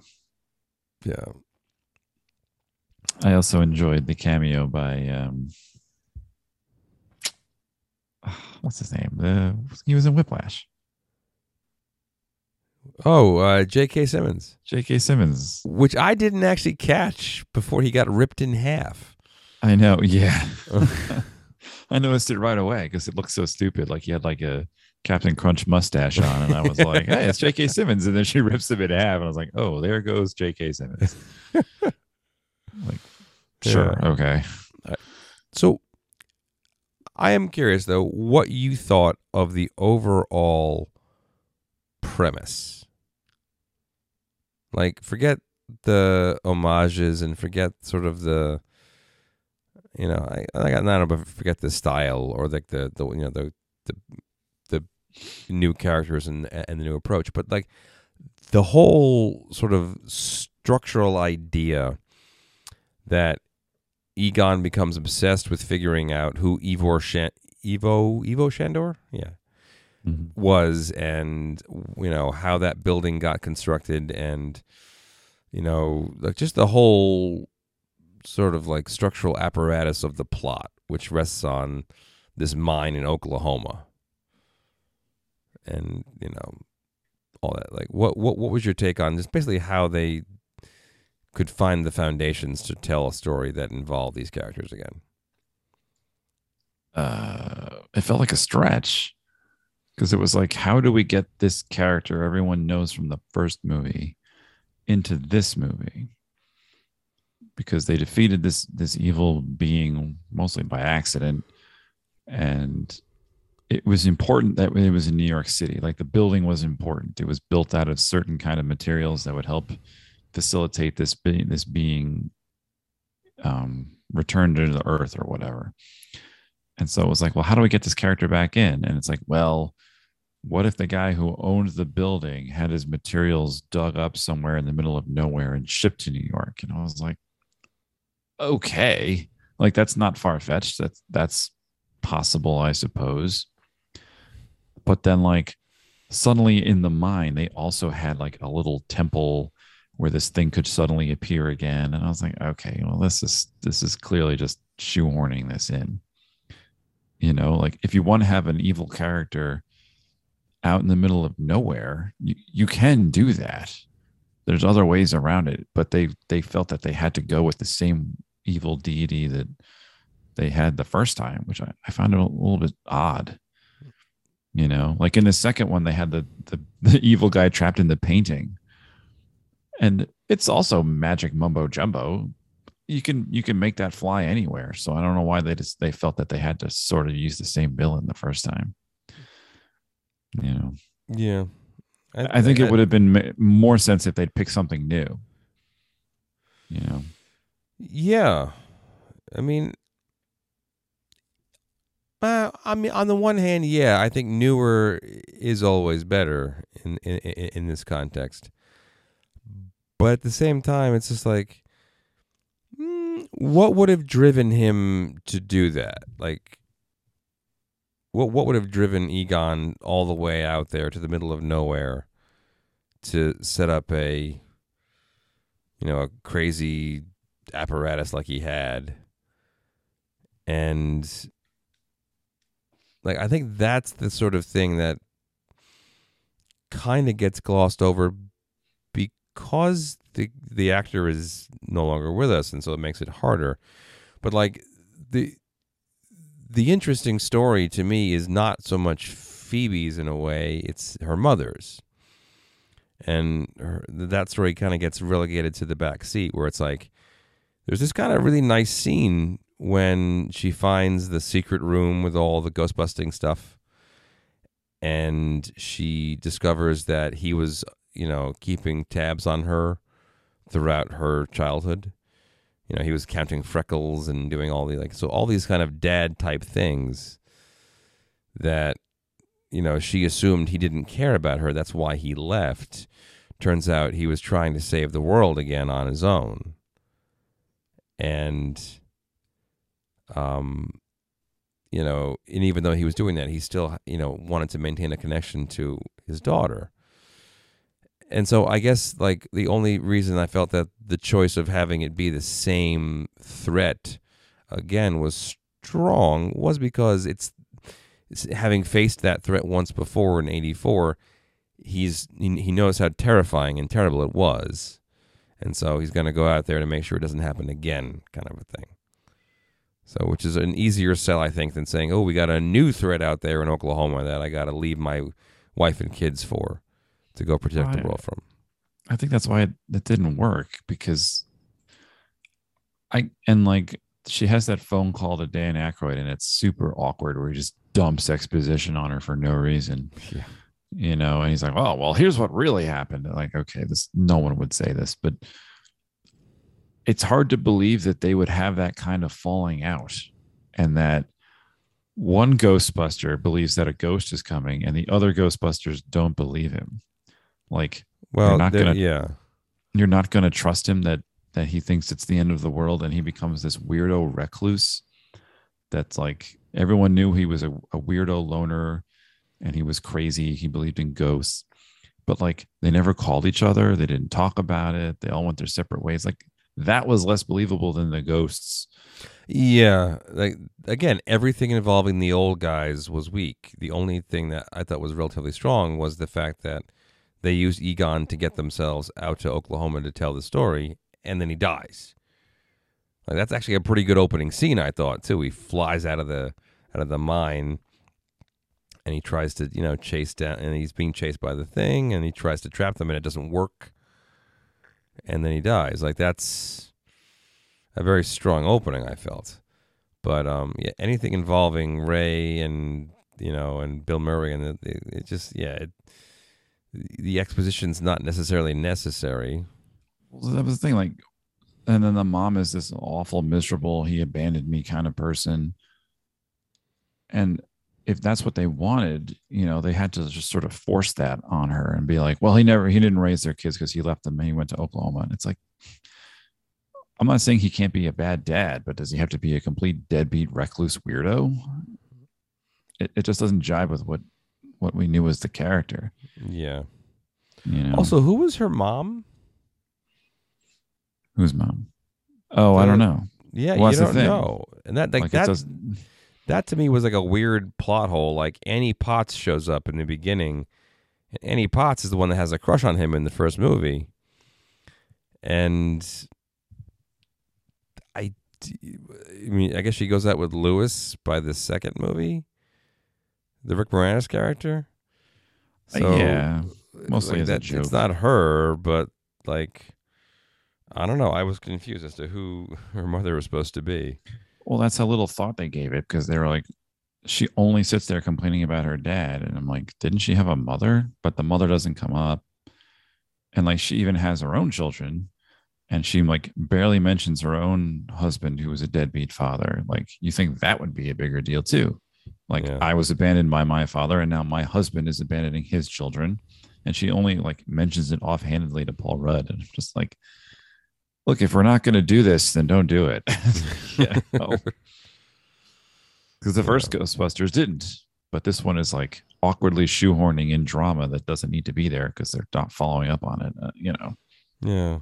yeah, I also enjoyed the cameo by um what's his name? The he was in Whiplash. Oh, uh, J.K. Simmons, J.K. Simmons. which I didn't actually catch before he got ripped in half. I know. Yeah, I noticed it right away because it looked so stupid. Like he had like a Captain Crunch mustache on, and I was like, "Hey, it's J.K. Simmons." And then she rips him in half, and I was like, "Oh, there goes J.K. Simmons." like, sure, okay. So I am curious though what you thought of the overall premise. Like forget the homages and forget sort of the you know, I I got not but forget the style or like the, the you know the the the new characters and and the new approach, but like the whole sort of structural idea that Egon becomes obsessed with figuring out who Ivor Shan- Ivo Ivo Shandor, yeah, Mhm. was, and you know how that building got constructed, and you know like just the whole sort of like structural apparatus of the plot, which rests on this mine in Oklahoma, and you know all that. Like, what what what was your take on just basically how they could find the foundations to tell a story that involved these characters again? uh, it felt like a stretch because it was like, how do we get this character everyone knows from the first movie into this movie? Because they defeated this this evil being mostly by accident, and it was important that it was in New York City. Like the building was important; it was built out of certain kind of materials that would help facilitate this being this being um, returned to the earth or whatever. And so it was like, well, how do we get this character back in? And it's like, well, what if the guy who owned the building had his materials dug up somewhere in the middle of nowhere and shipped to New York? And I was like, okay, like that's not far fetched. That's that's possible, I suppose. But then, like, suddenly in the mine, they also had like a little temple where this thing could suddenly appear again. And I was like, okay, well, this is this is clearly just shoehorning this in you know like if you want to have an evil character out in the middle of nowhere you, you can do that there's other ways around it but they they felt that they had to go with the same evil deity that they had the first time which i, I found a little bit odd you know like in the second one they had the, the the evil guy trapped in the painting and it's also magic mumbo jumbo you can you can make that fly anywhere. So I don't know why they just they felt that they had to sort of use the same villain the first time. You know, Yeah, I, think it would have been more sense if they'd pick something new. You know, Yeah, I mean, uh, I mean, on the one hand, yeah, I think newer is always better in in in in this context. But at the same time, it's just like, mm, what would have driven him to do that? Like, what what would have driven Egon all the way out there to the middle of nowhere to set up a, you know, a crazy apparatus like he had, and like I think that's the sort of thing that kind of gets glossed over because the the actor is no longer with us, and so it makes it harder. But like the the interesting story to me is not so much Phoebe's in a way; it's her mother's, and her, that story kind of gets relegated to the back seat, where it's like there's this kind of really nice scene when she finds the secret room with all the ghost busting stuff and she discovers that he was you know keeping tabs on her throughout her childhood you know he was counting freckles and doing all the like so all these kind of dad type things that you know she assumed he didn't care about her. That's why he left. Turns out he was trying to save the world again on his own. And um you know and even though he was doing that he still you know wanted to maintain a connection to his daughter and so i guess like the only reason i felt that the choice of having it be the same threat again was strong was because it's, it's having faced that threat once before in 84 he's he, knows how terrifying and terrible it was. And so he's going to go out there to make sure it doesn't happen again kind of a thing. So, which is an easier sell, I think, than saying, "Oh, we got a new threat out there in Oklahoma that I got to leave my wife and kids for to go protect the world from." I think that's why it, it didn't work because I and like she has that phone call to Dan Aykroyd and it's super awkward where he just dumps exposition on her for no reason. Yeah. You know, and he's like, "Oh, well, here's what really happened." Like, okay, this no one would say this, but it's hard to believe that they would have that kind of falling out and that one ghostbuster believes that a ghost is coming and the other ghostbusters don't believe him. Like Well, not gonna- yeah, you're not to trust him that that he thinks it's the end of the world and he becomes this weirdo recluse that's like everyone knew he was a, a weirdo loner and he was crazy. He believed in ghosts. But like they never called each other. They didn't talk about it. They all went their separate ways. Like that was less believable than the ghosts. Yeah. Like again, everything involving the old guys was weak. The only thing that I thought was relatively strong was the fact that they use Egon to get themselves out to Oklahoma to tell the story, and then he dies. Like that's actually a pretty good opening scene, I thought too. He flies out of the out of the mine, and he tries to you know chase down, and he's being chased by the thing, and he tries to trap them, and it doesn't work, and then he dies. Like that's a very strong opening, I felt. But um, yeah, anything involving Ray and you know and Bill Murray and the, it, it just yeah, it, the exposition's not necessarily necessary. well, that was the thing like and then the mom is this awful miserable he abandoned me kind of person. And if that's what they wanted you know they had to just sort of force that on her and be like well he never he didn't raise their kids because he left them and he went to oklahoma. And it's like i'm not saying he can't be a bad dad but does he have to be a complete deadbeat recluse weirdo? It, it just doesn't jive with what what we knew as the character Yeah. you know Also, who was her mom? whose mom oh i don't know Yeah, Well, you don't know. And that like, like, that doesn't that to me was like a weird plot hole. Like Annie Potts shows up in the beginning. And Annie Potts is the one that has a crush on him in the first movie. And I, I mean, I guess she goes out with Lewis by the second movie, the Rick Moranis character. Uh, So, yeah mostly like a that- It's not her, but like, I don't know. I was confused as to who her mother was supposed to be. Well, that's how little thought they gave it because they were like, she only sits there complaining about her dad. And I'm like, didn't she have a mother? But the mother doesn't come up. And like, she even has her own children. And she like barely mentions her own husband who was a deadbeat father. Like, you think that would be a bigger deal too. Like, Yeah. I was abandoned by my father, and now my husband is abandoning his children. And she only like mentions it offhandedly to Paul Rudd. And I'm just like, look, if we're not going to do this, then don't do it. yeah. Because the first Ghostbusters didn't, but this one is like awkwardly shoehorning in drama that doesn't need to be there because they're not following up on it, uh, you know. Yeah.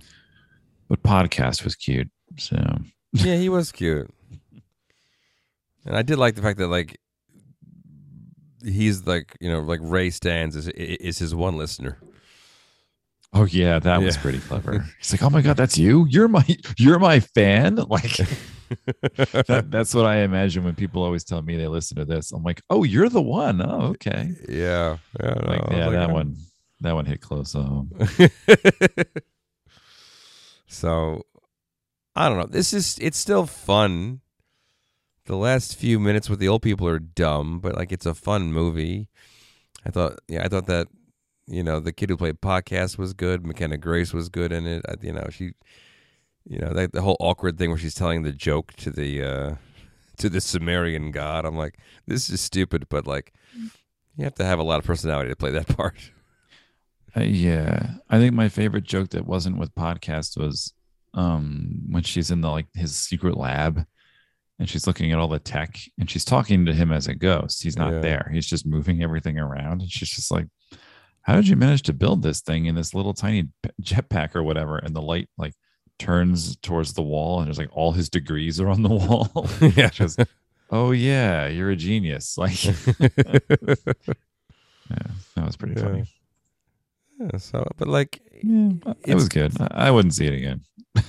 But podcast was cute, so yeah, he was cute. And I did like the fact that like he's like, you know, like Ray Stantz is is his one listener. Oh yeah, that was pretty clever. He's like, "Oh my god, that's you! You're my you're my fan!" Like that, that's what I imagine when people always tell me they listen to this. I'm like, "Oh, you're the one. Oh, okay." yeah, yeah, no, Like, yeah, like, that "Oh." one, that one hit close to home. so I don't know. This is it's still fun. The last few minutes with the old people are dumb, but like it's a fun movie. I thought, yeah, I thought that you know the kid who played podcast was good. McKenna Grace was good in it. I, you know she, you know that the whole awkward thing where she's telling the joke to the uh to the Sumerian god. I'm like, this is stupid, but like you have to have a lot of personality to play that part. Uh, yeah, I think my favorite joke that wasn't with podcast was um when she's in the like his secret lab and she's looking at all the tech and she's talking to him as a ghost. He's not Yeah. there. He's just moving everything around and she's just like how did you manage to build this thing in this little tiny jetpack or whatever and the light like turns towards the wall and there's like all his degrees are on the wall. yeah. She goes, "Oh yeah, you're a genius." Like yeah, that was pretty Yeah. funny. Yeah, so, but like, Yeah, it was good. I, I wouldn't see it again.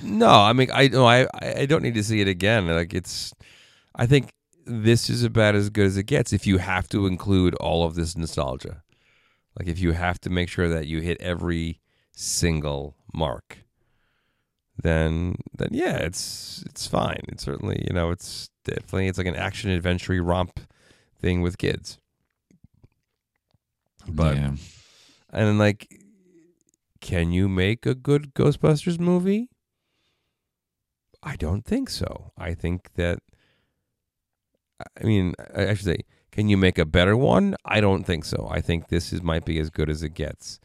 No, I mean, I no, I I don't need to see it again. Like, it's, I think this is about as good as it gets. If you have to include all of this nostalgia, like if you have to make sure that you hit every single mark, then then yeah, it's it's fine. It's certainly you know it's definitely it's like an action adventure romp thing with kids. But yeah. And like, can you make a good Ghostbusters movie? I don't think so. I think that, I mean, I should say, can you make a better one? I don't think so. I think this is might be as good as it gets.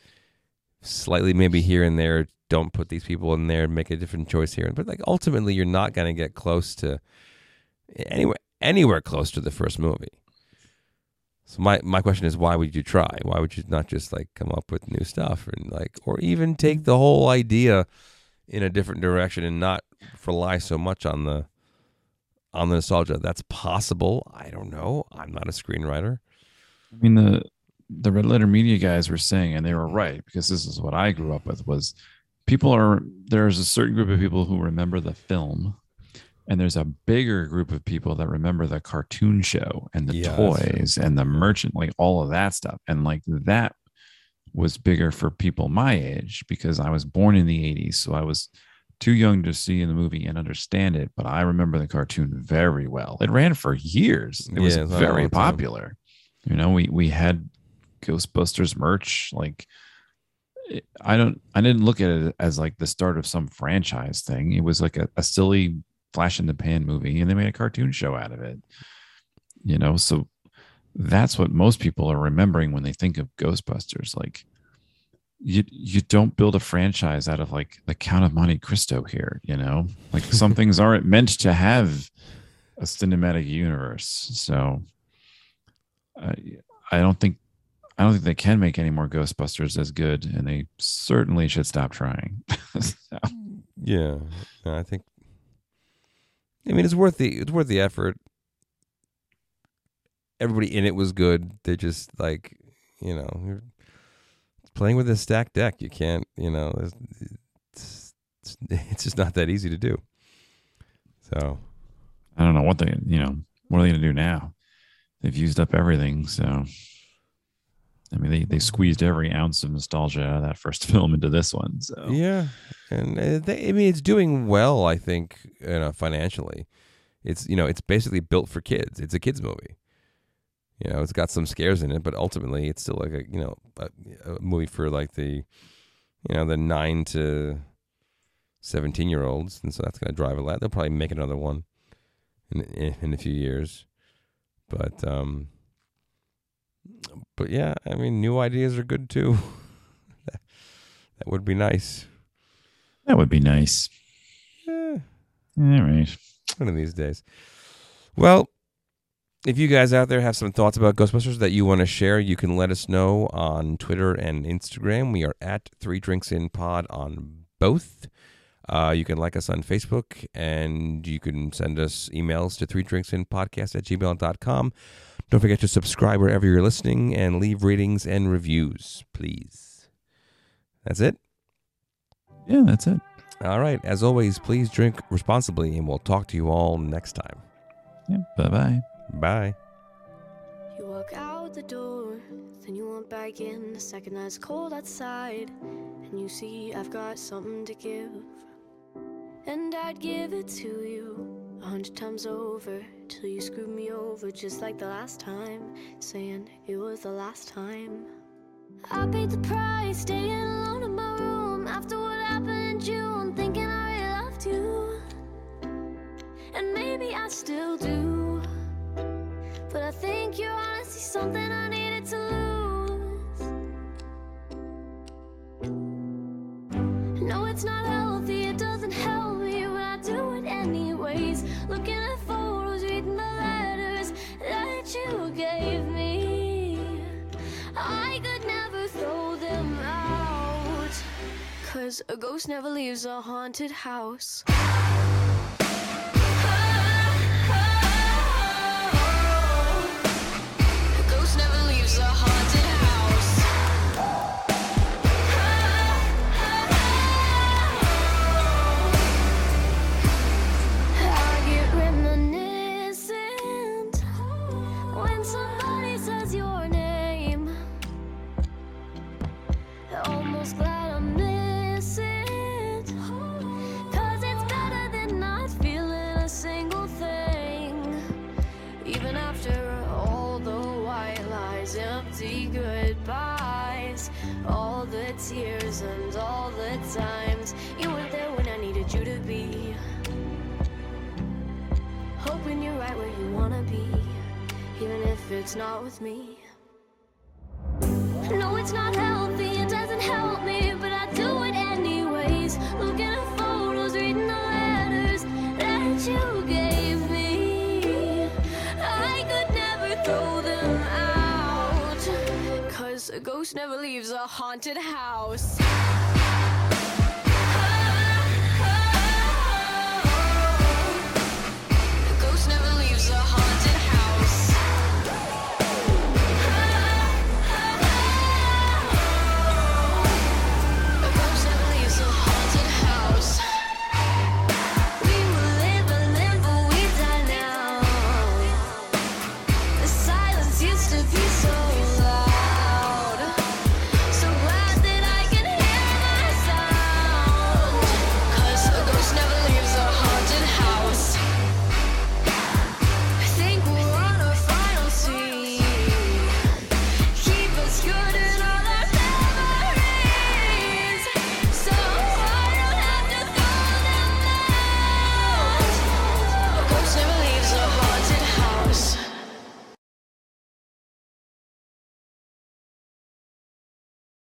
Slightly, maybe here and there. Don't put these people in there and make a different choice here. But like, ultimately, you're not going to get close to anywhere anywhere close to the first movie. So my my question is, why would you try? Why would you not just like come up with new stuff and like, or even take mm. the whole idea in a different direction and not rely so much on the on the nostalgia? That's possible. I don't know. I'm not a screenwriter. I mean the the red letter media guys were saying, and they were right because this is what I grew up with was people are there's a certain group of people who remember the film and there's a bigger group of people that remember the cartoon show and the Yeah, toys and the merchant like all of that stuff and like that was bigger for people my age because i was born in the 80s so i was too young to see in the movie and understand it but i remember the cartoon very well it ran for years it was Yeah, all very popular you know we we had ghostbusters merch like it- I don't I didn't look at it as like the start of some franchise thing. It was like a, a silly flash in the pan movie and they made a cartoon show out of it. You know, so that's what most people are remembering when they think of Ghostbusters. Like you you don't build a franchise out of like the Count of Monte Cristo here, you know? Like some things aren't meant to have a cinematic universe. So I I don't think I don't think they can make any more Ghostbusters as good, and they certainly should stop trying. So, Yeah, No, I think. I mean, it's worth the it's worth the effort. Everybody in it was good. They just like, you know, playing with a stacked deck. You can't, you know, it's it's, it's just not that easy to do. So I don't know what they, you know, what are they going to do now? They've used up everything. So, I mean, they, they squeezed every ounce of nostalgia out of that first film into this one. So, yeah, and uh, they, I mean, it's doing well. I think you know, financially, it's you know, it's basically built for kids. It's a kids movie. You know, it's got some scares in it, but ultimately, it's still like a you know a, a movie for like the you know the nine to seventeen year olds, and so that's going to drive a lot. They'll probably make another one in in, in a few years, but um, but yeah, I mean, new ideas are good too. that would be nice. that would be nice. Eh, All right. one of these days. Well, if you guys out there have some thoughts about Ghostbusters that you want to share, you can let us know on Twitter and Instagram. We are at Three Drinks In Pod on both. Uh, you can like us on Facebook and you can send us emails to three drinks in podcast at gmail.com. Don't forget to subscribe wherever you're listening and leave ratings and reviews, please. That's it. Yeah, that's it. All right. As always, please drink responsibly, and we'll talk to you all next time. Yeah. Bye bye. Bye. You walk out the door, then you walk back in the second that it's cold outside. And you see I've got something to give. And I'd give it to you a hundred times over till you screwed me over just like the last time, saying it was the last time. I paid the price, staying alone in my room after what happened in June, thinking I really loved you. And maybe I still do. But I think you're honestly something I needed to lose. No, it's not healthy, it doesn't help me, but I do it anyways. Looking at photos, reading the letters that you gave me. I could never throw them out. Cause a ghost never leaves a haunted house. It's not with me. No, it's not healthy, it doesn't help me, but I do it anyways. Looking at photos, reading the letters that you gave me. I could never throw them out, cause a ghost never leaves a haunted house.